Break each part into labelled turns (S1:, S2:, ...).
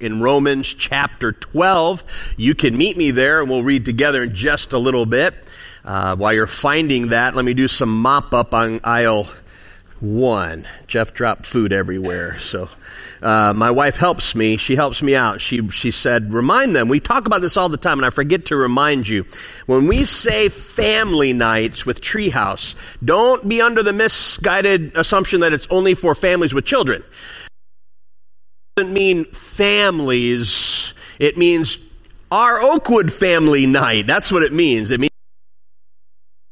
S1: In Romans chapter 12. You can meet me there and we'll read together in just a little bit. Uh, while you're finding that, let me do some mop up on aisle one. Jeff dropped food everywhere, so. Uh, my wife helps me. She helps me out. She she said, "Remind them. We talk about this all the time, and I forget to remind you. When we say family nights with Treehouse, don't be under the misguided assumption that it's only for families with children doesn't mean families. It means our Oakwood family night. That's what it means. It means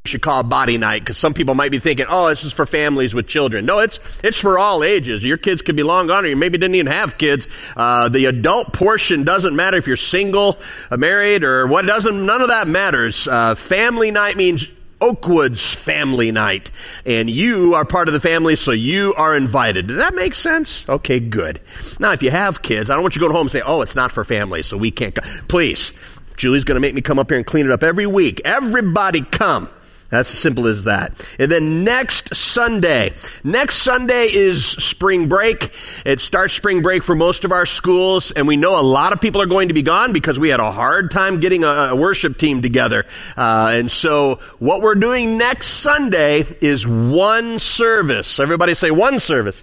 S1: we should call body night because some people might be thinking, oh, this is for families with children. No, it's, it's for all ages. Your kids could be long gone or you maybe didn't even have kids. Uh, the adult portion doesn't matter if you're single, uh, married, or what doesn't, none of that matters. Uh, family night means Oakwood's family night. And you are part of the family, so you are invited. Does that make sense? Okay, good. Now, if you have kids, I don't want you to go home and say, oh, it's not for family, so we can't go. Please. Julie's going to make me come up here and clean it up every week. Everybody come. That's as simple as that. And then next Sunday, next Sunday is spring break. It starts spring break for most of our schools, and we know a lot of people are going to be gone because we had a hard time getting a, a worship team together. Uh, and so what we're doing next Sunday is one service. Everybody say one service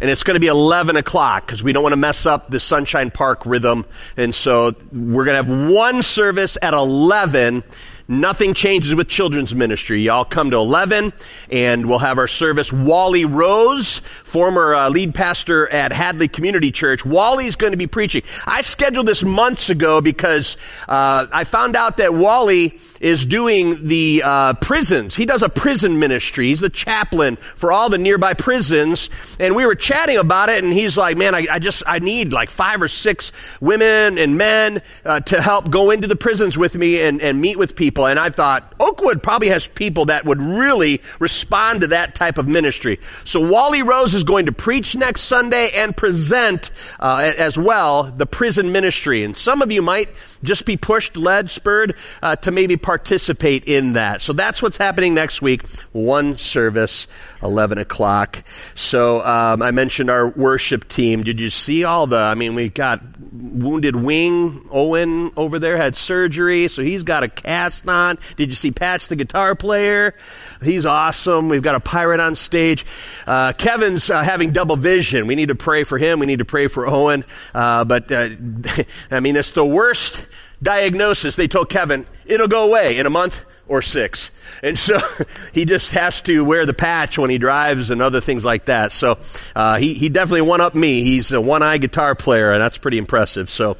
S1: and it's going to be 11 o'clock because we don't want to mess up the Sunshine Park rhythm. And so we're going to have one service at 11 Nothing changes with children's ministry. Y'all come to 11 and we'll have our service. Wally Rose, former uh, lead pastor at Hadley Community Church. Wally's going to be preaching. I scheduled this months ago because uh, I found out that Wally is doing the uh, prisons. He does a prison ministry. He's the chaplain for all the nearby prisons. And we were chatting about it, and he's like, "Man, I, I just I need like five or six women and men uh, to help go into the prisons with me and, and meet with people." And I thought Oakwood probably has people that would really respond to that type of ministry. So Wally Rose is going to preach next Sunday and present uh, as well the prison ministry. And some of you might just be pushed, led, spurred uh, to maybe participate in that. So that's what's happening next week. One service, 11 o'clock. So um, I mentioned our worship team. Did you see all the, I mean, we got Wounded Wing, Owen over there had surgery, so he's got a cast on. Did you see Patch, the guitar player? He's awesome. We've got a pirate on stage. Uh, Kevin's uh, having double vision. We need to pray for him. We need to pray for Owen. Uh, but, uh, I mean, it's the worst diagnosis. They told Kevin, it'll go away in a month or six. And so he just has to wear the patch when he drives and other things like that. So uh, he, he definitely one up me. He's a one-eye guitar player, and that's pretty impressive. So,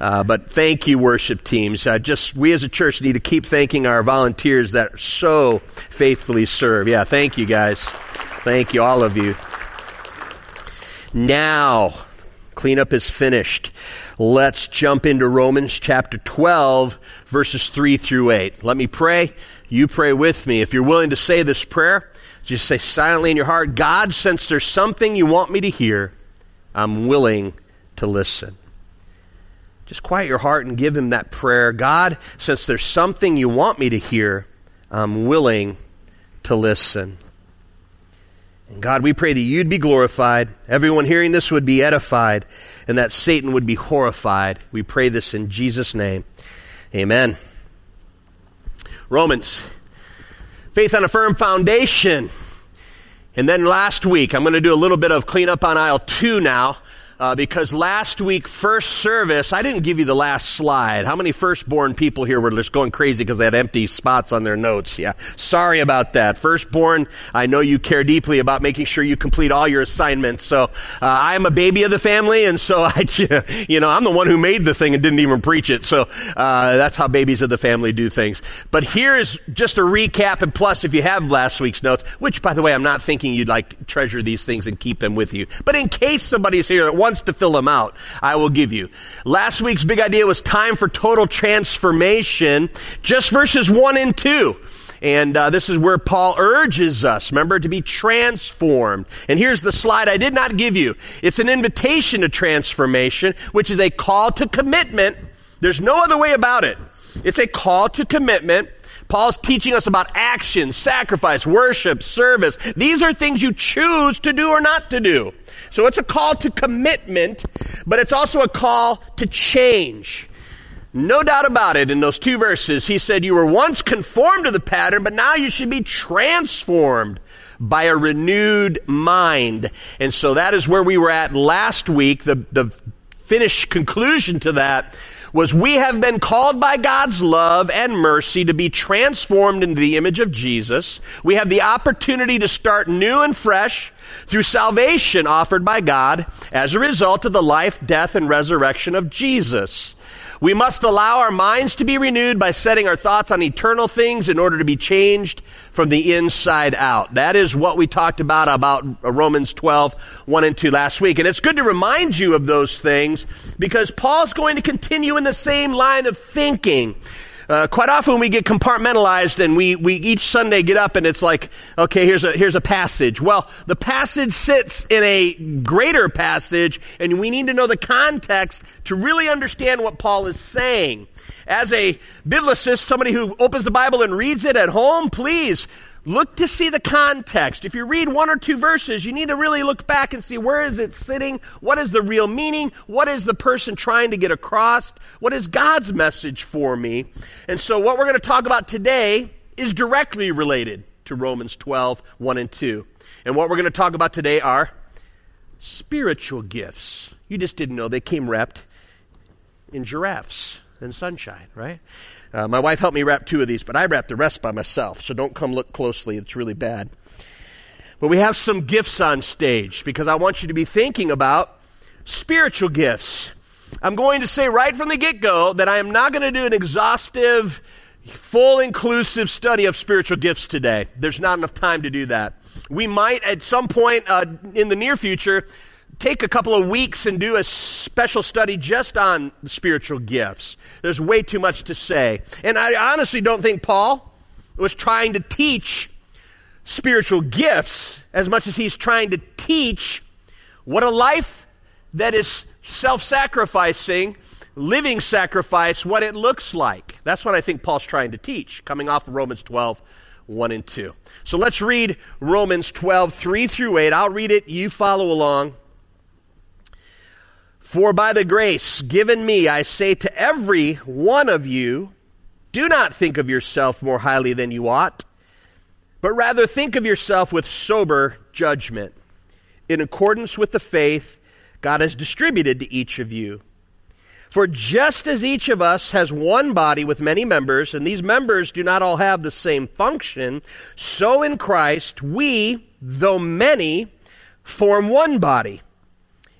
S1: uh, but thank you, worship teams. Uh, just we as a church need to keep thanking our volunteers that so faithfully serve. Yeah, thank you guys. Thank you, all of you. Now, cleanup is finished. Let's jump into Romans chapter 12, verses 3 through 8. Let me pray. You pray with me. If you're willing to say this prayer, just say silently in your heart, God, since there's something you want me to hear, I'm willing to listen. Just quiet your heart and give him that prayer. God, since there's something you want me to hear, I'm willing to listen. And God, we pray that you'd be glorified, everyone hearing this would be edified, and that Satan would be horrified. We pray this in Jesus' name. Amen. Romans. Faith on a firm foundation. And then last week, I'm going to do a little bit of cleanup on aisle two now uh, because last week, first service, I didn't give you the last slide. How many firstborn people here were just going crazy because they had empty spots on their notes? Yeah. Sorry about that. Firstborn, I know you care deeply about making sure you complete all your assignments. So, uh, I'm a baby of the family, and so I, you know, I'm the one who made the thing and didn't even preach it. So, uh, that's how babies of the family do things. But here is just a recap, and plus, if you have last week's notes, which, by the way, I'm not thinking you'd like treasure these things and keep them with you. But in case somebody's here that wants to fill them out, I will give you. Last week's big idea was time for total transformation, just verses 1 and 2. And uh, this is where Paul urges us, remember, to be transformed. And here's the slide I did not give you. It's an invitation to transformation, which is a call to commitment. There's no other way about it. It's a call to commitment. Paul's teaching us about action, sacrifice, worship, service. These are things you choose to do or not to do. So it's a call to commitment, but it's also a call to change. No doubt about it in those two verses. He said, You were once conformed to the pattern, but now you should be transformed by a renewed mind. And so that is where we were at last week. The, the finished conclusion to that was we have been called by God's love and mercy to be transformed into the image of Jesus. We have the opportunity to start new and fresh through salvation offered by God as a result of the life, death, and resurrection of Jesus. We must allow our minds to be renewed by setting our thoughts on eternal things in order to be changed from the inside out. That is what we talked about about Romans 12, 1 and 2 last week. And it's good to remind you of those things because Paul's going to continue in the same line of thinking. Uh, quite often we get compartmentalized and we, we each Sunday get up and it's like, okay, here's a, here's a passage. Well, the passage sits in a greater passage and we need to know the context to really understand what Paul is saying. As a biblicist, somebody who opens the Bible and reads it at home, please Look to see the context. If you read one or two verses, you need to really look back and see where is it sitting? What is the real meaning? What is the person trying to get across? What is God's message for me? And so what we're going to talk about today is directly related to Romans 12, 1 and 2. And what we're going to talk about today are spiritual gifts. You just didn't know they came wrapped in giraffes and sunshine, right? Uh, my wife helped me wrap two of these, but I wrapped the rest by myself, so don't come look closely. It's really bad. But we have some gifts on stage because I want you to be thinking about spiritual gifts. I'm going to say right from the get go that I am not going to do an exhaustive, full inclusive study of spiritual gifts today. There's not enough time to do that. We might at some point uh, in the near future take a couple of weeks and do a special study just on spiritual gifts. There's way too much to say. And I honestly don't think Paul was trying to teach spiritual gifts as much as he's trying to teach what a life that is self sacrificing, living sacrifice, what it looks like. That's what I think Paul's trying to teach, coming off of Romans 12, 1 and 2. So let's read Romans 12, 3 through 8. I'll read it, you follow along. For by the grace given me, I say to every one of you, do not think of yourself more highly than you ought, but rather think of yourself with sober judgment, in accordance with the faith God has distributed to each of you. For just as each of us has one body with many members, and these members do not all have the same function, so in Christ we, though many, form one body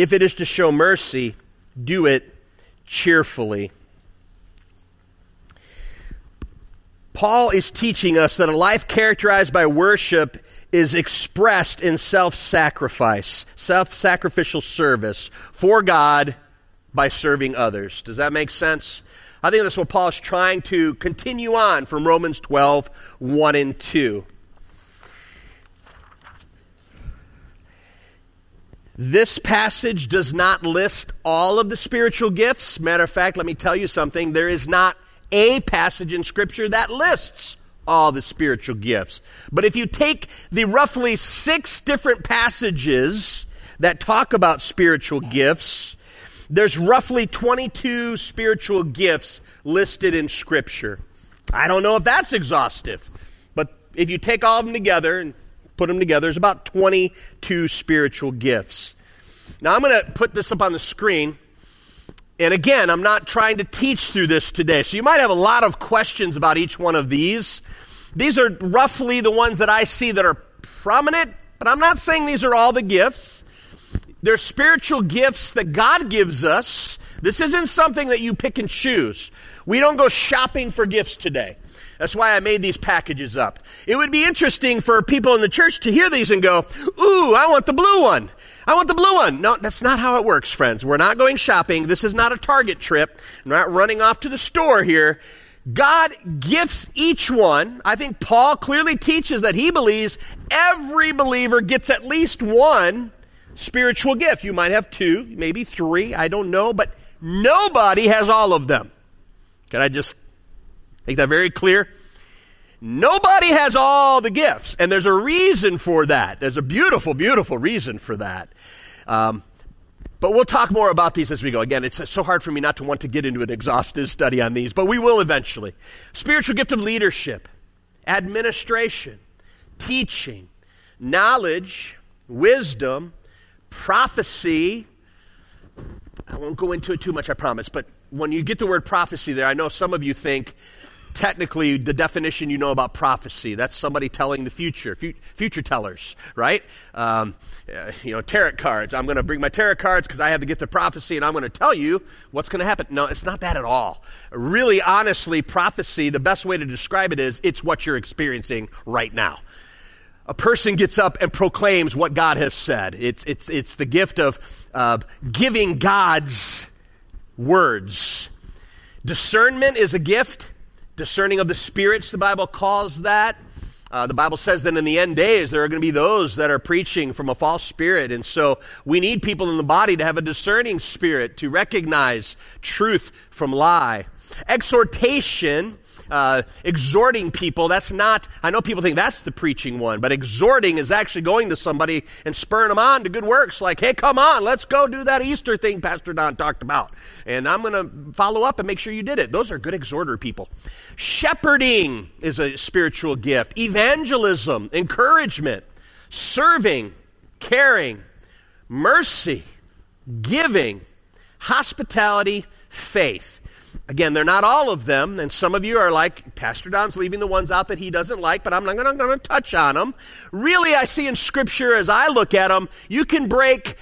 S1: If it is to show mercy, do it cheerfully. Paul is teaching us that a life characterized by worship is expressed in self sacrifice, self sacrificial service for God by serving others. Does that make sense? I think that's what Paul is trying to continue on from Romans 12, 1 and 2. This passage does not list all of the spiritual gifts. Matter of fact, let me tell you something. There is not a passage in Scripture that lists all the spiritual gifts. But if you take the roughly six different passages that talk about spiritual gifts, there's roughly 22 spiritual gifts listed in Scripture. I don't know if that's exhaustive, but if you take all of them together and put them together. There's about 22 spiritual gifts. Now, I'm going to put this up on the screen. And again, I'm not trying to teach through this today. So you might have a lot of questions about each one of these. These are roughly the ones that I see that are prominent, but I'm not saying these are all the gifts. They're spiritual gifts that God gives us. This isn't something that you pick and choose. We don't go shopping for gifts today. That's why I made these packages up. It would be interesting for people in the church to hear these and go, ooh, I want the blue one. I want the blue one. No, that's not how it works, friends. We're not going shopping. This is not a Target trip. We're not running off to the store here. God gifts each one. I think Paul clearly teaches that he believes every believer gets at least one spiritual gift. You might have two, maybe three, I don't know, but nobody has all of them. Can I just make that very clear? Nobody has all the gifts, and there's a reason for that. There's a beautiful, beautiful reason for that. Um, but we'll talk more about these as we go. Again, it's so hard for me not to want to get into an exhaustive study on these, but we will eventually. Spiritual gift of leadership, administration, teaching, knowledge, wisdom, prophecy. I won't go into it too much, I promise, but when you get the word prophecy there, I know some of you think technically the definition you know about prophecy that's somebody telling the future future tellers right um, uh, you know tarot cards i'm going to bring my tarot cards because i have the gift of prophecy and i'm going to tell you what's going to happen no it's not that at all really honestly prophecy the best way to describe it is it's what you're experiencing right now a person gets up and proclaims what God has said. It's, it's, it's the gift of uh, giving God's words. Discernment is a gift. Discerning of the spirits, the Bible calls that. Uh, the Bible says that in the end days, there are going to be those that are preaching from a false spirit. And so we need people in the body to have a discerning spirit to recognize truth from lie. Exhortation uh, exhorting people, that's not, I know people think that's the preaching one, but exhorting is actually going to somebody and spurring them on to good works, like, hey, come on, let's go do that Easter thing Pastor Don talked about. And I'm going to follow up and make sure you did it. Those are good exhorter people. Shepherding is a spiritual gift. Evangelism, encouragement, serving, caring, mercy, giving, hospitality, faith. Again, they're not all of them, and some of you are like, Pastor Don's leaving the ones out that he doesn't like, but I'm not going to touch on them. Really, I see in Scripture, as I look at them, you can break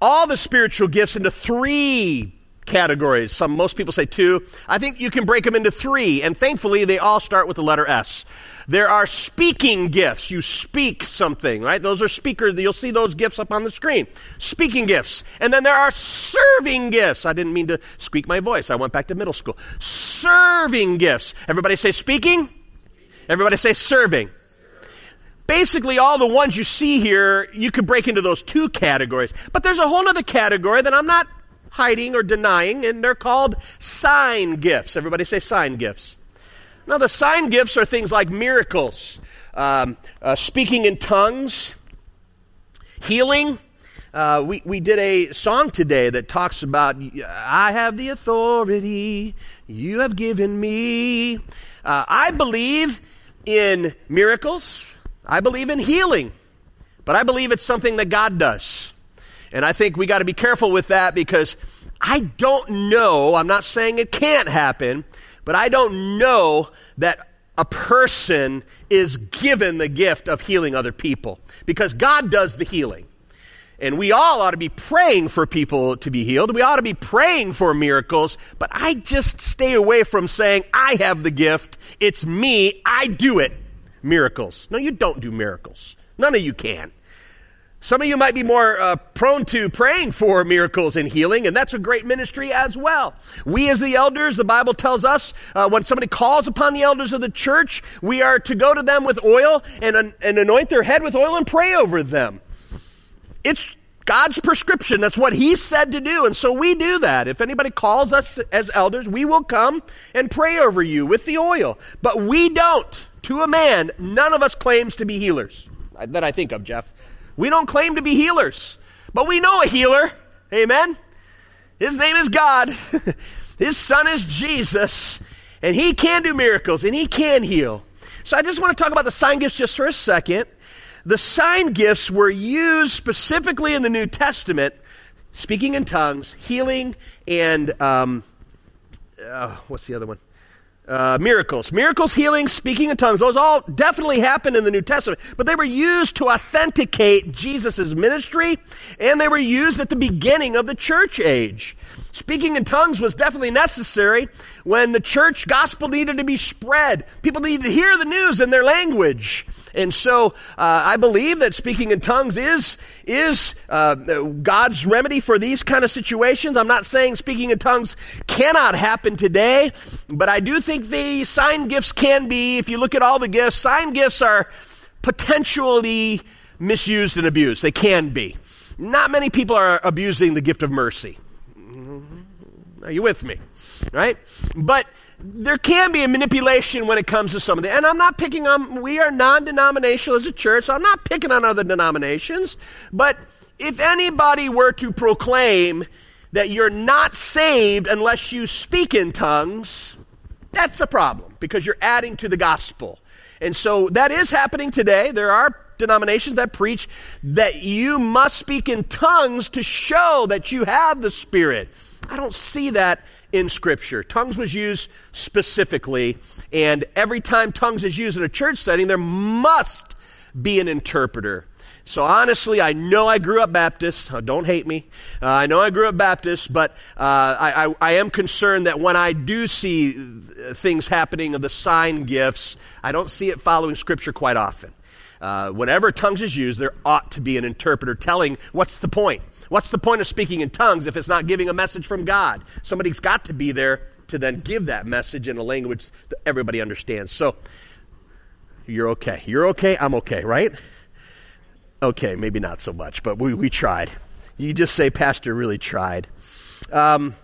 S1: all the spiritual gifts into three categories. Some, most people say two. I think you can break them into three, and thankfully, they all start with the letter S. There are speaking gifts. You speak something, right? Those are speakers. You'll see those gifts up on the screen. Speaking gifts. And then there are serving gifts. I didn't mean to squeak my voice. I went back to middle school. Serving gifts. Everybody say speaking. Everybody say serving. Basically, all the ones you see here, you could break into those two categories. But there's a whole other category that I'm not hiding or denying, and they're called sign gifts. Everybody say sign gifts. Now, the sign gifts are things like miracles, um, uh, speaking in tongues, healing. Uh, we, we did a song today that talks about, I have the authority you have given me. Uh, I believe in miracles. I believe in healing. But I believe it's something that God does. And I think we got to be careful with that because I don't know, I'm not saying it can't happen, but I don't know that a person is given the gift of healing other people because God does the healing. And we all ought to be praying for people to be healed. We ought to be praying for miracles, but I just stay away from saying, I have the gift, it's me, I do it. Miracles. No, you don't do miracles. None of you can. Some of you might be more uh, prone to praying for miracles and healing, and that's a great ministry as well. We, as the elders, the Bible tells us uh, when somebody calls upon the elders of the church, we are to go to them with oil and, and anoint their head with oil and pray over them. It's God's prescription. That's what He said to do. And so we do that. If anybody calls us as elders, we will come and pray over you with the oil. But we don't. To a man, none of us claims to be healers. That I think of, Jeff. We don't claim to be healers, but we know a healer. Amen. His name is God. His son is Jesus, and he can do miracles and he can heal. So I just want to talk about the sign gifts just for a second. The sign gifts were used specifically in the New Testament, speaking in tongues, healing, and um, uh, what's the other one? Uh, miracles. Miracles, healing, speaking in tongues, those all definitely happened in the New Testament, but they were used to authenticate Jesus' ministry, and they were used at the beginning of the church age. Speaking in tongues was definitely necessary when the church gospel needed to be spread. People needed to hear the news in their language. And so uh, I believe that speaking in tongues is is uh, God's remedy for these kind of situations. I'm not saying speaking in tongues cannot happen today, but I do think the sign gifts can be. If you look at all the gifts, sign gifts are potentially misused and abused. They can be. Not many people are abusing the gift of mercy. Are you with me? Right? But there can be a manipulation when it comes to some of the, and I'm not picking on, we are non-denominational as a church, so I'm not picking on other denominations, but if anybody were to proclaim that you're not saved unless you speak in tongues, that's a problem because you're adding to the gospel. And so that is happening today. There are denominations that preach that you must speak in tongues to show that you have the Spirit. I don't see that in Scripture. Tongues was used specifically, and every time tongues is used in a church setting, there must be an interpreter. So honestly, I know I grew up Baptist. Uh, don't hate me. Uh, I know I grew up Baptist, but uh, I, I, I, am concerned that when I do see things happening of the sign gifts, I don't see it following Scripture quite often. Uh, whenever tongues is used, there ought to be an interpreter telling what's the point. What's the point of speaking in tongues if it's not giving a message from God? Somebody's got to be there to then give that message in a language that everybody understands. So, you're okay. You're okay. I'm okay, right? Okay, maybe not so much, but we, we tried. You just say, Pastor really tried. Um,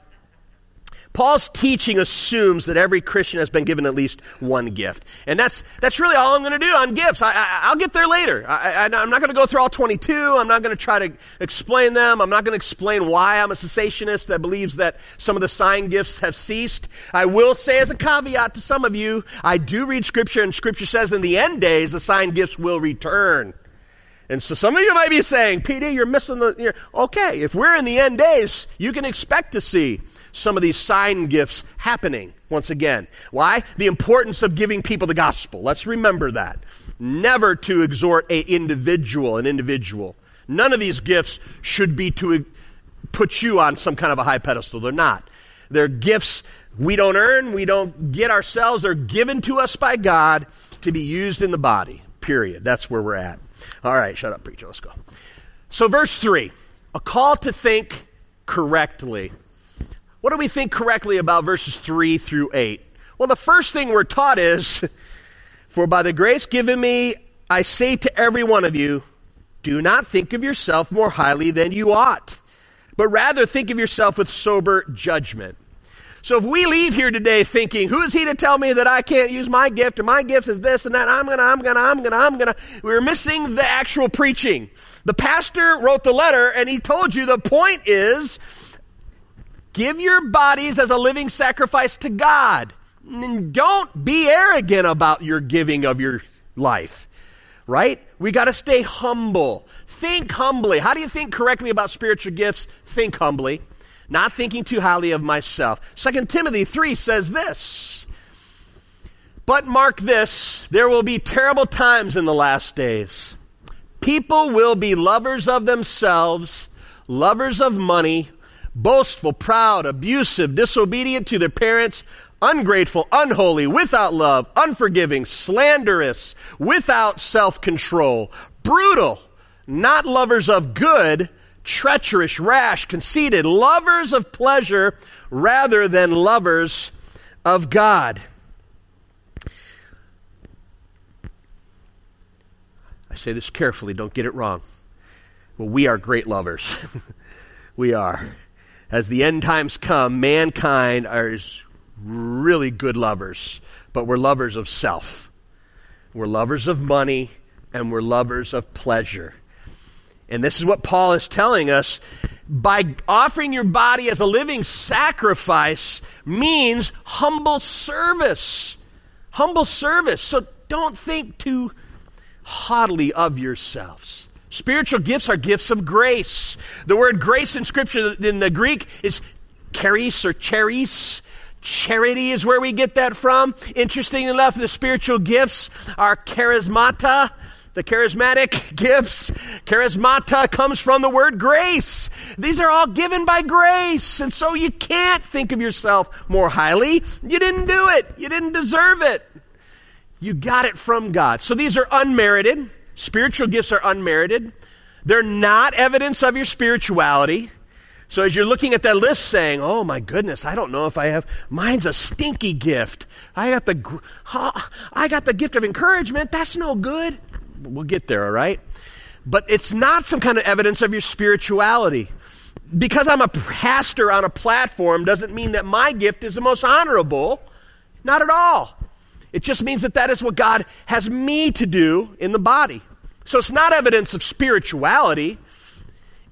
S1: Paul's teaching assumes that every Christian has been given at least one gift. And that's, that's really all I'm going to do on gifts. I, will get there later. I, am not going to go through all 22. I'm not going to try to explain them. I'm not going to explain why I'm a cessationist that believes that some of the sign gifts have ceased. I will say as a caveat to some of you, I do read scripture and scripture says in the end days the sign gifts will return. And so some of you might be saying, PD, you're missing the, you're, okay, if we're in the end days, you can expect to see some of these sign gifts happening once again. Why? The importance of giving people the gospel. Let's remember that. Never to exhort a individual, an individual. None of these gifts should be to put you on some kind of a high pedestal. They're not. They're gifts we don't earn, we don't get ourselves. They're given to us by God to be used in the body. Period. That's where we're at. All right, shut up, preacher. Let's go. So, verse 3 a call to think correctly. What do we think correctly about verses 3 through 8? Well, the first thing we're taught is, For by the grace given me, I say to every one of you, do not think of yourself more highly than you ought, but rather think of yourself with sober judgment. So if we leave here today thinking, who is he to tell me that I can't use my gift or my gift is this and that, I'm gonna, I'm gonna, I'm gonna, I'm gonna, we're missing the actual preaching. The pastor wrote the letter and he told you the point is Give your bodies as a living sacrifice to God. And don't be arrogant about your giving of your life. Right? We got to stay humble. Think humbly. How do you think correctly about spiritual gifts? Think humbly. Not thinking too highly of myself. 2 Timothy 3 says this. But mark this, there will be terrible times in the last days. People will be lovers of themselves, lovers of money, boastful, proud, abusive, disobedient to their parents, ungrateful, unholy, without love, unforgiving, slanderous, without self control, brutal, not lovers of good, treacherous, rash, conceited, lovers of pleasure rather than lovers of God. I say this carefully, don't get it wrong. Well, we are great lovers. we are as the end times come, mankind are really good lovers, but we're lovers of self. We're lovers of money, and we're lovers of pleasure. And this is what Paul is telling us. By offering your body as a living sacrifice means humble service. Humble service. So don't think too haughtily of yourselves. Spiritual gifts are gifts of grace. The word grace in scripture in the Greek is charis or charis. Charity is where we get that from. Interesting enough, the spiritual gifts are charismata. the charismatic gifts. Charismata comes from the word grace. These are all given by grace. And so you can't think of yourself more highly. You didn't do it. You didn't deserve it. You got it from God. So these are unmerited. Spiritual gifts are unmerited. They're not evidence of your spirituality. So as you're looking at that list saying, oh my goodness, I don't know if I have, mine's a stinky gift. I got the, I got the gift of encouragement. That's no good. We'll get there, all right? But it's not some kind of evidence of your spirituality. Because I'm a pastor on a platform doesn't mean that my gift is the most honorable. Not at all. It just means that that is what God has me to do in the body. So it's not evidence of spirituality.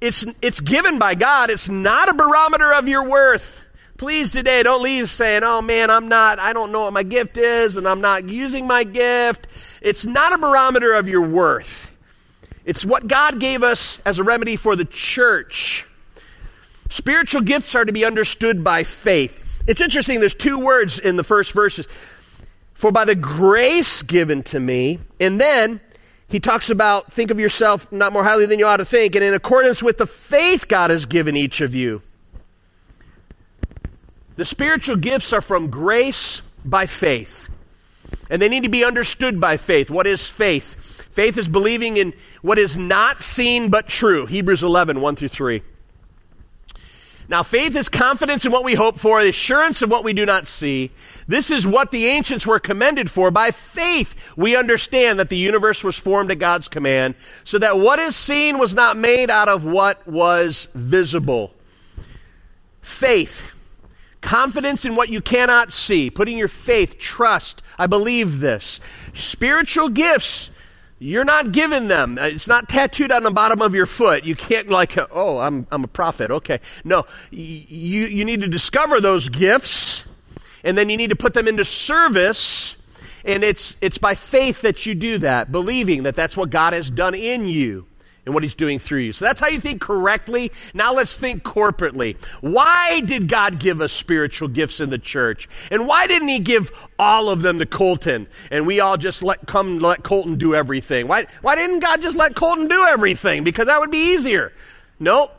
S1: It's, it's given by God. It's not a barometer of your worth. Please today don't leave saying, oh man, I'm not, I don't know what my gift is and I'm not using my gift. It's not a barometer of your worth. It's what God gave us as a remedy for the church. Spiritual gifts are to be understood by faith. It's interesting, there's two words in the first verses. For by the grace given to me, and then he talks about think of yourself not more highly than you ought to think, and in accordance with the faith God has given each of you. The spiritual gifts are from grace by faith. And they need to be understood by faith. What is faith? Faith is believing in what is not seen but true. Hebrews 11, 1 through 3. Now, faith is confidence in what we hope for, assurance of what we do not see. This is what the ancients were commended for. By faith, we understand that the universe was formed at God's command, so that what is seen was not made out of what was visible. Faith, confidence in what you cannot see, putting your faith, trust, I believe this. Spiritual gifts you're not given them. Uh, it's not tattooed on the bottom of your foot. You can't like, uh, oh, I'm, I'm a prophet. Okay. No, you, you need to discover those gifts and then you need to put them into service. And it's, it's by faith that you do that, believing that that's what God has done in you and what he's doing through you. So that's how you think correctly. Now let's think corporately. Why did God give us spiritual gifts in the church? And why didn't he give all of them to Colton and we all just let come let Colton do everything? Why why didn't God just let Colton do everything? Because that would be easier. Nope.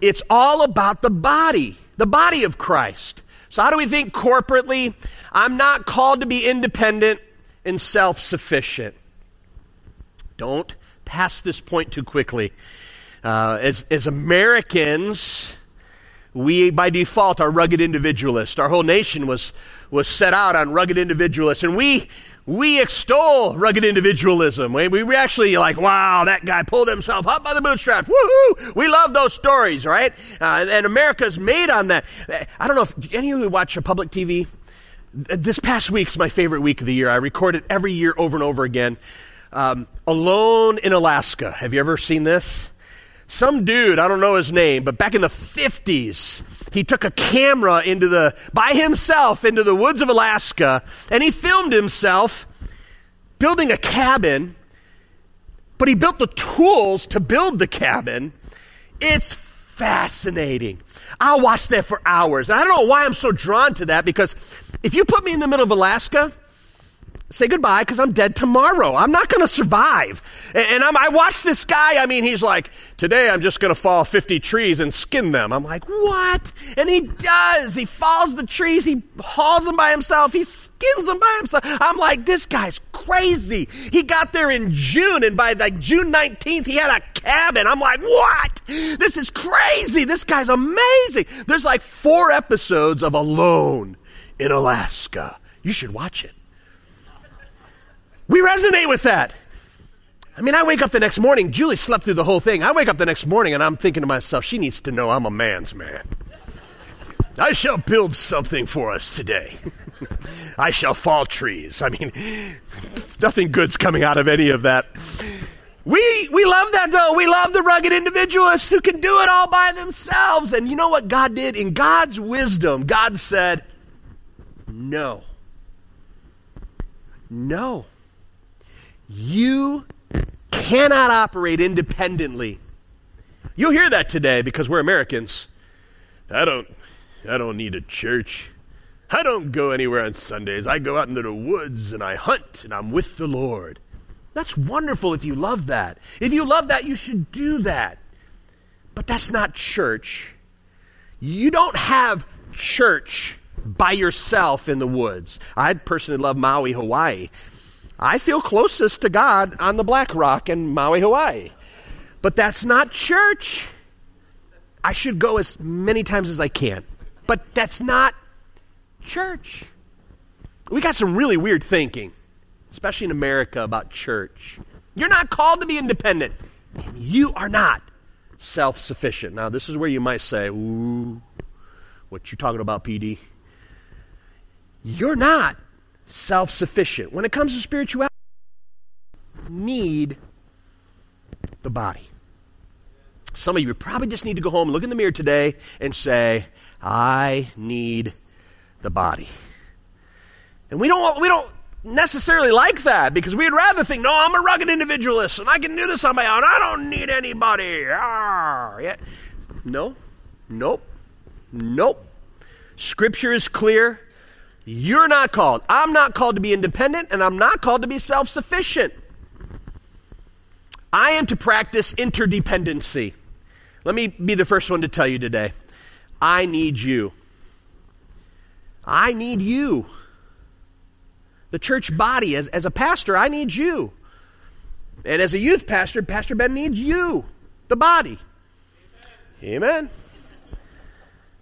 S1: It's all about the body, the body of Christ. So how do we think corporately? I'm not called to be independent and self-sufficient. Don't past this point too quickly. Uh, as, as Americans, we by default are rugged individualists. Our whole nation was, was set out on rugged individualists, and we, we extol rugged individualism. We, we actually like, wow, that guy pulled himself up by the bootstraps. Woohoo! We love those stories, right? Uh, and America's made on that. I don't know if any of you watch a public TV. This past week's my favorite week of the year. I record it every year over and over again. Um, Alone in Alaska. Have you ever seen this? Some dude, I don't know his name, but back in the 50s, he took a camera into the, by himself into the woods of Alaska, and he filmed himself building a cabin, but he built the tools to build the cabin. It's fascinating. I'll watch that for hours. And I don't know why I'm so drawn to that because if you put me in the middle of Alaska, say goodbye because I'm dead tomorrow. I'm not going to survive. And, and i watch this guy. I mean, he's like, today I'm just going to fall 50 trees and skin them. I'm like, what? And he does. He falls the trees. He hauls them by himself. He skins them by himself. I'm like, this guy's crazy. He got there in June and by like June 19th, he had a cabin. I'm like, what? This is crazy. This guy's amazing. There's like four episodes of Alone in Alaska. You should watch it. We resonate with that. I mean, I wake up the next morning, Julie slept through the whole thing. I wake up the next morning and I'm thinking to myself, she needs to know I'm a man's man. I shall build something for us today. I shall fall trees. I mean, nothing good's coming out of any of that. We, we love that though. We love the rugged individualists who can do it all by themselves. And you know what God did? In God's wisdom, God said, no. No. You cannot operate independently. You'll hear that today because we're Americans. I don't I don't need a church. I don't go anywhere on Sundays. I go out into the woods and I hunt and I'm with the Lord. That's wonderful if you love that. If you love that, you should do that. But that's not church. You don't have church by yourself in the woods. I personally love Maui, Hawaii. I feel closest to God on the Black Rock in Maui, Hawaii. But that's not church. I should go as many times as I can. But that's not church. We got some really weird thinking, especially in America, about church. You're not called to be independent. and You are not self sufficient. Now, this is where you might say, Ooh, what you talking about, PD? You're not self sufficient. When it comes to spirituality, need the body. Some of you probably just need to go home, look in the mirror today, and say, I need the body. And we don't, we don't necessarily like that because we'd rather think, no, I'm a rugged individualist and I can do this on my own. I don't need anybody. Yeah. No, nope, nope. Scripture is clear. You're not called. I'm not called to be independent, and I'm not called to be self sufficient. I am to practice interdependency. Let me be the first one to tell you today. I need you. I need you. The church body, as, as a pastor, I need you. And as a youth pastor, Pastor Ben needs you, the body. Amen. Amen.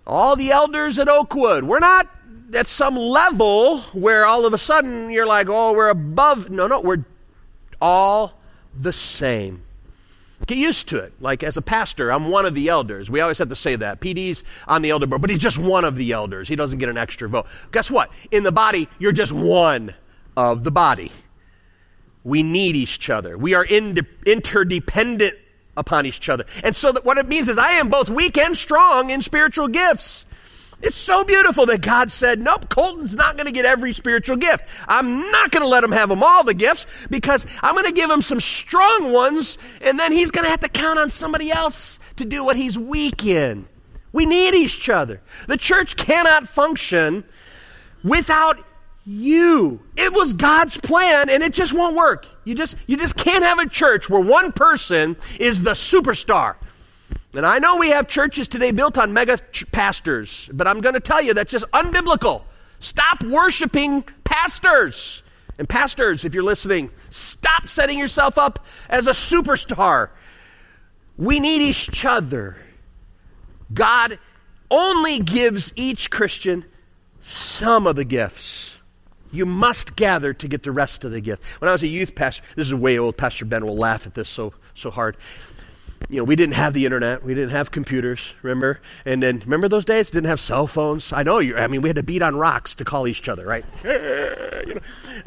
S1: All the elders at Oakwood, we're not at some level where all of a sudden you're like, oh, we're above. No, no, we're all the same. Get used to it. Like as a pastor, I'm one of the elders. We always have to say that. PD's on the elder board, but he's just one of the elders. He doesn't get an extra vote. Guess what? In the body, you're just one of the body. We need each other. We are interdependent upon each other. And so that what it means is I am both weak and strong in spiritual gifts. It's so beautiful that God said, nope, Colton's not going to get every spiritual gift. I'm not going to let him have them all the gifts because I'm going to give him some strong ones and then he's going to have to count on somebody else to do what he's weak in. We need each other. The church cannot function without you. It was God's plan and it just won't work. You just, you just can't have a church where one person is the superstar. And I know we have churches today built on mega ch- pastors, but I'm going to tell you that's just unbiblical. Stop worshiping pastors. And pastors, if you're listening, stop setting yourself up as a superstar. We need each other. God only gives each Christian some of the gifts. You must gather to get the rest of the gift. When I was a youth pastor, this is way old, Pastor Ben will laugh at this so, so hard you know, we didn't have the internet. We didn't have computers, remember? And then, remember those days? Didn't have cell phones. I know you, I mean, we had to beat on rocks to call each other, right? you know.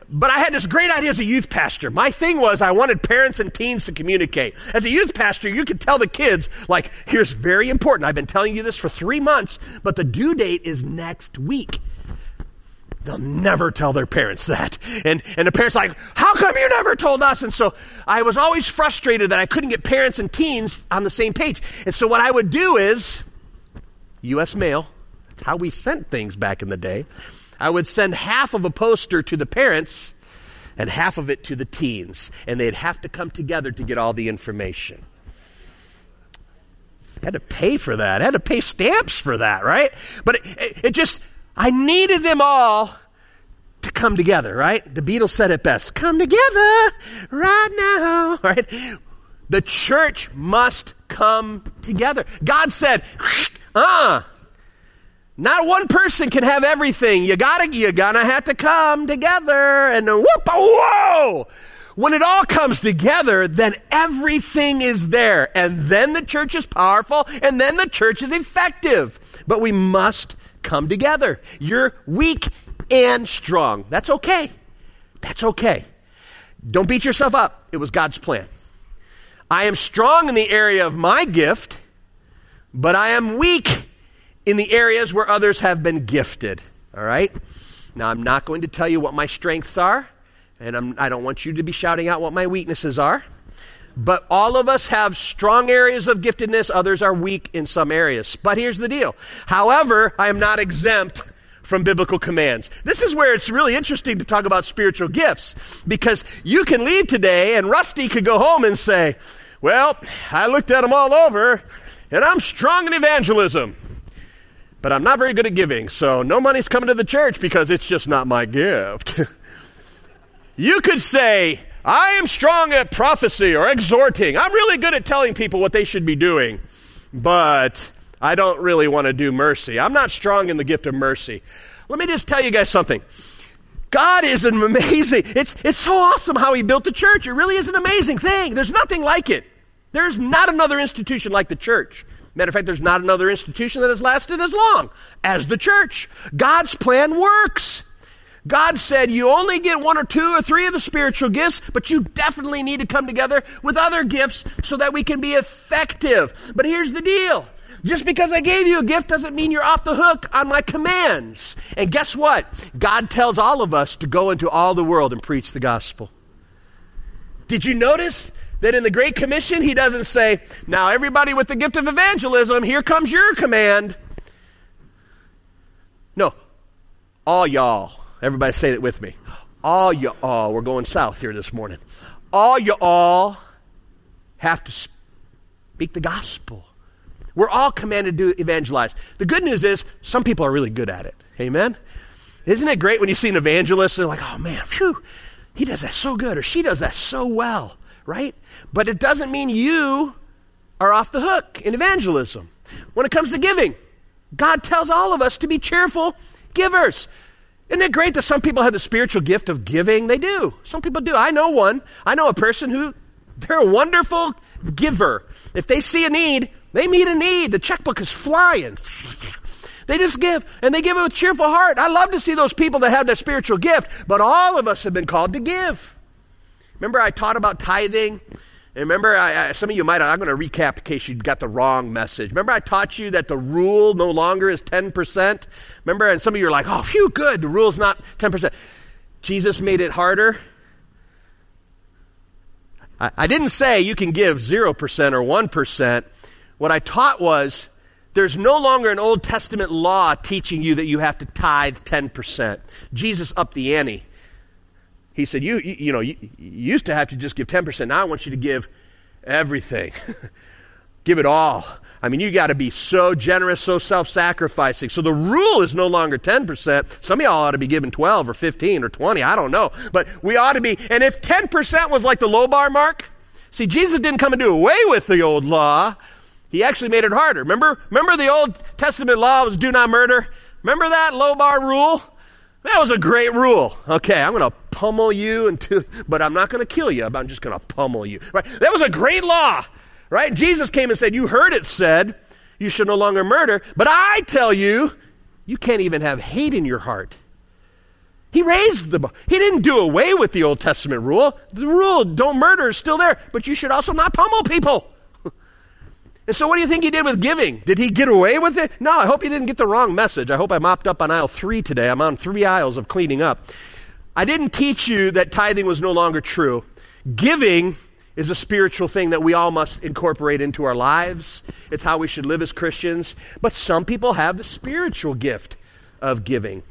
S1: But I had this great idea as a youth pastor. My thing was I wanted parents and teens to communicate. As a youth pastor, you could tell the kids, like, here's very important. I've been telling you this for three months, but the due date is next week. They'll never tell their parents that. And, and the parents like, how come you never told us? And so I was always frustrated that I couldn't get parents and teens on the same page. And so what I would do is, U.S. mail, that's how we sent things back in the day. I would send half of a poster to the parents and half of it to the teens. And they'd have to come together to get all the information. I had to pay for that. I had to pay stamps for that, right? But it, it, it just, I needed them all to come together, right? The Beatles said it best. Come together right now, right? The church must come together. God said, uh, not one person can have everything. You gotta, you gotta have to come together and whoop, whoa! When it all comes together, then everything is there. And then the church is powerful and then the church is effective. But we must come together. You're weak and strong. That's okay. That's okay. Don't beat yourself up. It was God's plan. I am strong in the area of my gift, but I am weak in the areas where others have been gifted. All right? Now, I'm not going to tell you what my strengths are, and I'm, I do not want you to be shouting out what my weaknesses are. But all of us have strong areas of giftedness, others are weak in some areas. But here's the deal. However, I am not exempt from biblical commands. This is where it's really interesting to talk about spiritual gifts because you can leave today and Rusty could go home and say, Well, I looked at them all over and I'm strong in evangelism, but I'm not very good at giving, so no money's coming to the church because it's just not my gift. you could say, I am strong at prophecy or exhorting. I'm really good at telling people what they should be doing, but I don't really want to do mercy. I'm not strong in the gift of mercy. Let me just tell you guys something. God is an amazing, it's, it's so awesome how he built the church. It really is an amazing thing. There's nothing like it. There's not another institution like the church. Matter of fact, there's not another institution that has lasted as long as the church. God's plan works. God said you only get one or two or three of the spiritual gifts, but you definitely need to come together with other gifts so that we can be effective. But here's the deal. Just because I gave you a gift doesn't mean you're off the hook on my commands. And guess what? God tells all of us to go into all the world and preach the gospel. Did you notice that in the Great Commission, he doesn't say, Now, everybody with the gift of evangelism, here comes your command. No, all y'all. Everybody say it with me. All y'all, we're going south here this morning. All y'all have to speak the gospel. We're all commanded to evangelize. The good news is, some people are really good at it. Amen? Isn't it great when you see an evangelist and they're like, oh man, phew, he does that so good or she does that so well, right? But it doesn't mean you are off the hook in evangelism. When it comes to giving, God tells all of us to be cheerful givers. Isn't it great that some people have the spiritual gift of giving? They do. Some people do. I know one. I know a person who, they're a wonderful giver. If they see a need, they meet a need. The checkbook is flying. They just give, and they give it with a cheerful heart. I love to see those people that have that spiritual gift, but all of us have been called to give. Remember, I taught about tithing? And remember, I, I, some of you might, I'm going to recap in case you got the wrong message. Remember, I taught you that the rule no longer is 10%? Remember, and some of you are like, oh, phew, good, the rule's not 10%. Jesus made it harder. I, I didn't say you can give 0% or 1%. What I taught was there's no longer an Old Testament law teaching you that you have to tithe 10%. Jesus upped the ante. He said, you, you, you know, you, you, used to have to just give 10%. Now I want you to give everything. give it all. I mean, you got to be so generous, so self sacrificing. So the rule is no longer 10%. Some of y'all ought to be giving 12 or 15 or 20. I don't know. But we ought to be. And if 10% was like the low bar mark, see, Jesus didn't come and do away with the old law. He actually made it harder. Remember, remember the Old Testament law was do not murder? Remember that low bar rule? That was a great rule. Okay, I'm going to pummel you until, but I'm not going to kill you. I'm just going to pummel you. Right? That was a great law. Right? Jesus came and said, you heard it said, you should no longer murder, but I tell you, you can't even have hate in your heart. He raised the. He didn't do away with the Old Testament rule. The rule, don't murder, is still there, but you should also not pummel people. And so, what do you think he did with giving? Did he get away with it? No, I hope he didn't get the wrong message. I hope I mopped up on aisle three today. I'm on three aisles of cleaning up. I didn't teach you that tithing was no longer true. Giving is a spiritual thing that we all must incorporate into our lives. It's how we should live as Christians. But some people have the spiritual gift of giving.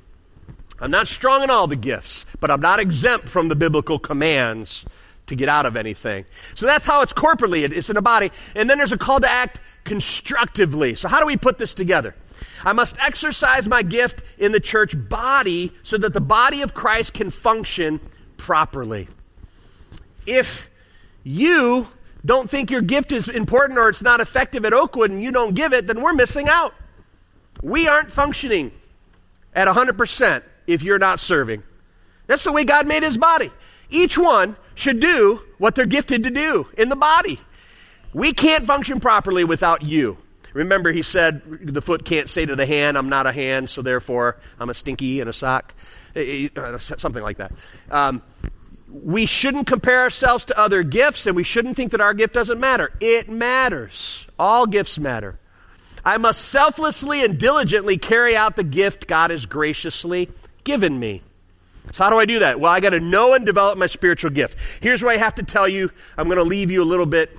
S1: I'm not strong in all the gifts, but I'm not exempt from the biblical commands to get out of anything. So that's how it's corporately, it's in a body. And then there's a call to act constructively. So, how do we put this together? I must exercise my gift in the church body so that the body of Christ can function properly. If you don't think your gift is important or it's not effective at Oakwood and you don't give it, then we're missing out. We aren't functioning at 100% if you're not serving. That's the way God made his body. Each one should do what they're gifted to do in the body. We can't function properly without you. Remember, he said the foot can't say to the hand, I'm not a hand, so therefore I'm a stinky in a sock. Eh, eh, uh, something like that. Um, we shouldn't compare ourselves to other gifts, and we shouldn't think that our gift doesn't matter. It matters. All gifts matter. I must selflessly and diligently carry out the gift God has graciously given me. So, how do I do that? Well, I got to know and develop my spiritual gift. Here's what I have to tell you. I'm going to leave you a little bit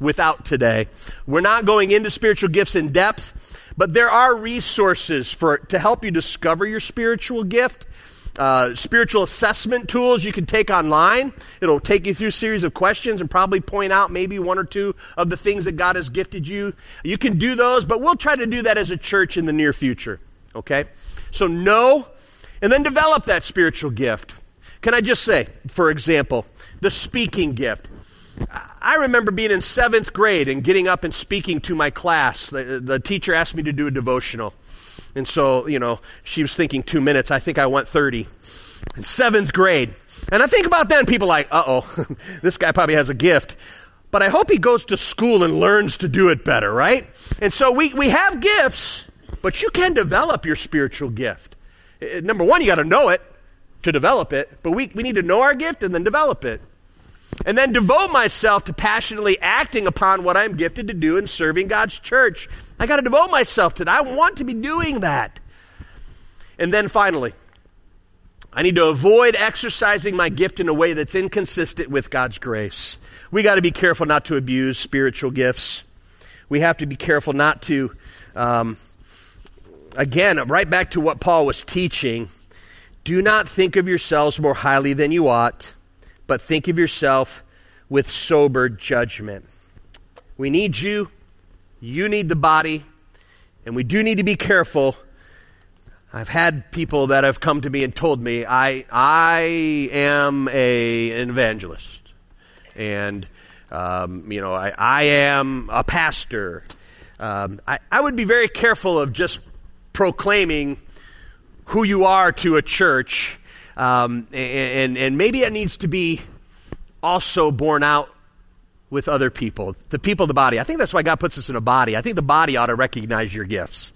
S1: without today. We're not going into spiritual gifts in depth, But there are resources for to help you discover your spiritual gift. Uh, spiritual assessment tools you can take online. It'll take you through a series of questions and probably point out maybe one or two of the things that God has gifted you. You can do those, but we'll try to do that as a church in the near future. Okay? So know and then develop that spiritual gift. Can I just say, for example, the speaking gift. I remember being in seventh grade and getting up and speaking to my class. The, the teacher asked me to do a devotional. And so, you know, she was thinking two minutes. I think I went 30. In seventh grade. And I think about then, people like, uh oh, this guy probably has a gift. But I hope he goes to school and learns to do it better, right? And so we, we have gifts, but you can develop your spiritual gift. Uh, number one, you got to know it to develop it, but we, we need to know our gift and then develop it. And then devote myself to passionately acting upon what I'm gifted to do in serving God's church. I got to devote myself to that. I want to be doing that. And then finally, I need to avoid exercising my gift in a way that's inconsistent with God's grace. We got to be careful not to abuse spiritual gifts. We have to be careful not to, um, again, right back to what Paul was teaching. Do not think of yourselves more highly than you ought, but think of yourself with sober judgment. We need you you need the body, and we do need to be careful. I've had people that have come to me and told me I I am a an evangelist, and um, you know I, I am a pastor. Um, I, I would be very careful of just proclaiming who you are to a church, um, and, and maybe it needs to be also borne out with other people, the people of the body. I think that's why God puts us in a body. I think the body ought to recognize your gifts.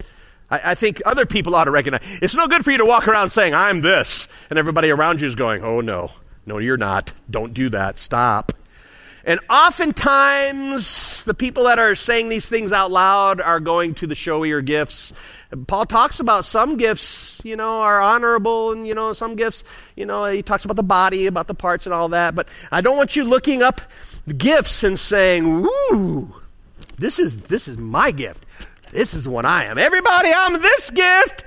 S1: I, I, think other people ought to recognize. It's no good for you to walk around saying, I'm this, and everybody around you is going, oh no, no, you're not. Don't do that. Stop. And oftentimes, the people that are saying these things out loud are going to the showier gifts. Paul talks about some gifts, you know, are honorable, and, you know, some gifts, you know, he talks about the body, about the parts and all that. But I don't want you looking up gifts and saying, "Ooh, this is this is my gift. This is the one I am. Everybody, I'm this gift."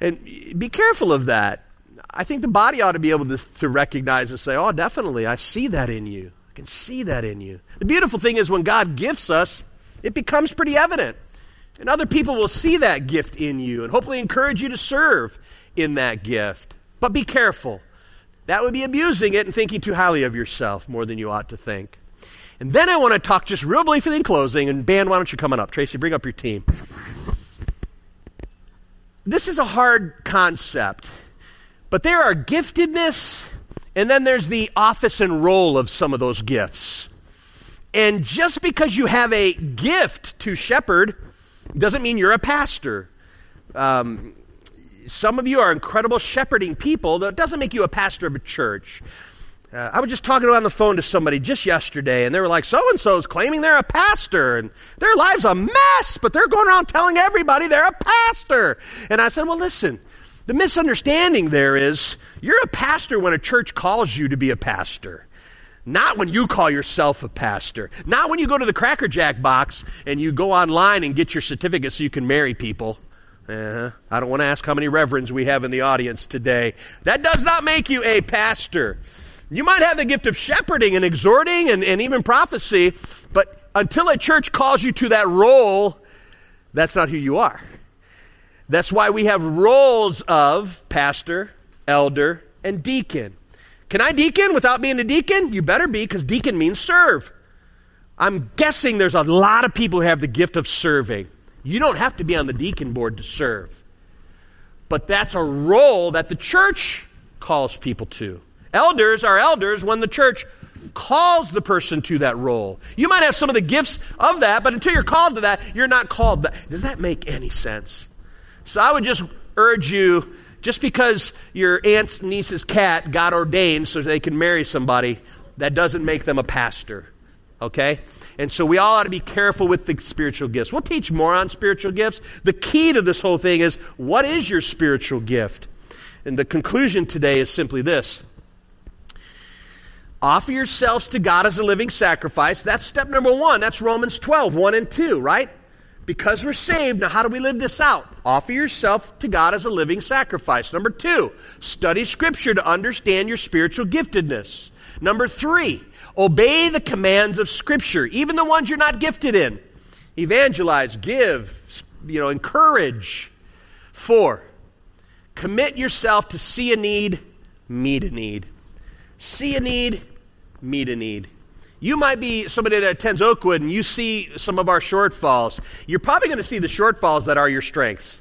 S1: And be careful of that. I think the body ought to be able to, to recognize and say, "Oh, definitely, I see that in you. I can see that in you." The beautiful thing is when God gifts us, it becomes pretty evident. And other people will see that gift in you and hopefully encourage you to serve in that gift. But be careful. That would be abusing it and thinking too highly of yourself more than you ought to think. And then I want to talk just real briefly in closing. And, band, why don't you come on up? Tracy, bring up your team. This is a hard concept, but there are giftedness, and then there's the office and role of some of those gifts. And just because you have a gift to shepherd doesn't mean you're a pastor. Um, some of you are incredible shepherding people. That doesn't make you a pastor of a church. Uh, I was just talking on the phone to somebody just yesterday, and they were like, so and so is claiming they're a pastor, and their life's a mess, but they're going around telling everybody they're a pastor. And I said, well, listen, the misunderstanding there is you're a pastor when a church calls you to be a pastor. Not when you call yourself a pastor. Not when you go to the Cracker Jack box and you go online and get your certificate so you can marry people. Uh, I don't want to ask how many reverends we have in the audience today. That does not make you a pastor. You might have the gift of shepherding and exhorting and, and even prophecy, but until a church calls you to that role, that's not who you are. That's why we have roles of pastor, elder, and deacon. Can I deacon without being a deacon? You better be, because deacon means serve. I'm guessing there's a lot of people who have the gift of serving. You don't have to be on the deacon board to serve. But that's a role that the church calls people to. Elders are elders when the church calls the person to that role. You might have some of the gifts of that, but until you're called to that, you're not called that. Does that make any sense? So I would just urge you just because your aunt's niece's cat got ordained so they can marry somebody, that doesn't make them a pastor. Okay? And so we all ought to be careful with the spiritual gifts. We'll teach more on spiritual gifts. The key to this whole thing is what is your spiritual gift? And the conclusion today is simply this Offer yourselves to God as a living sacrifice. That's step number one. That's Romans 12, 1 and 2, right? Because we're saved, now how do we live this out? Offer yourself to God as a living sacrifice. Number two, study Scripture to understand your spiritual giftedness. Number three, obey the commands of Scripture, even the ones you're not gifted in. Evangelize, give, you know, encourage. Four, commit yourself to see a need, meet a need. See a need, meet a need. You might be somebody that attends Oakwood and you see some of our shortfalls. You're probably going to see the shortfalls that are your strengths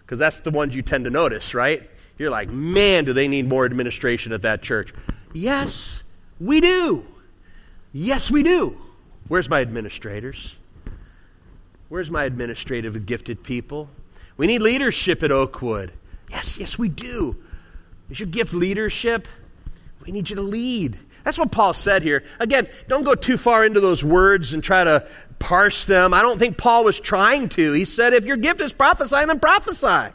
S1: because that's the ones you tend to notice, right? You're like, man, do they need more administration at that church? Yes, we do. Yes, we do. Where's my administrators? Where's my administrative gifted people? We need leadership at Oakwood. Yes, yes, we do. Is your gift leadership? We need you to lead. That's what Paul said here. Again, don't go too far into those words and try to parse them. I don't think Paul was trying to. He said, if your gift is prophesying, then prophesy.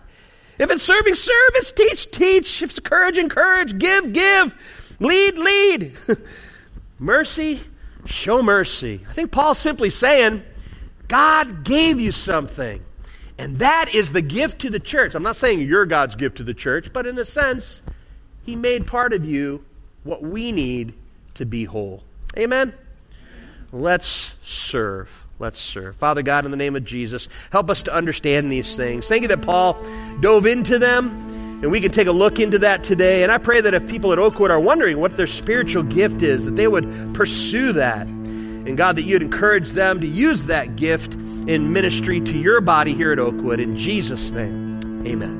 S1: If it's serving, service, teach, teach. If it's courage, encourage. Give, give. Lead, lead. mercy, show mercy. I think Paul's simply saying, God gave you something. And that is the gift to the church. I'm not saying you're God's gift to the church, but in a sense, He made part of you what we need to be whole. Amen? Let's serve. Let's serve. Father God, in the name of Jesus, help us to understand these things. Thank you that Paul dove into them, and we can take a look into that today. And I pray that if people at Oakwood are wondering what their spiritual gift is, that they would pursue that. And God, that you'd encourage them to use that gift in ministry to your body here at Oakwood. In Jesus' name, amen.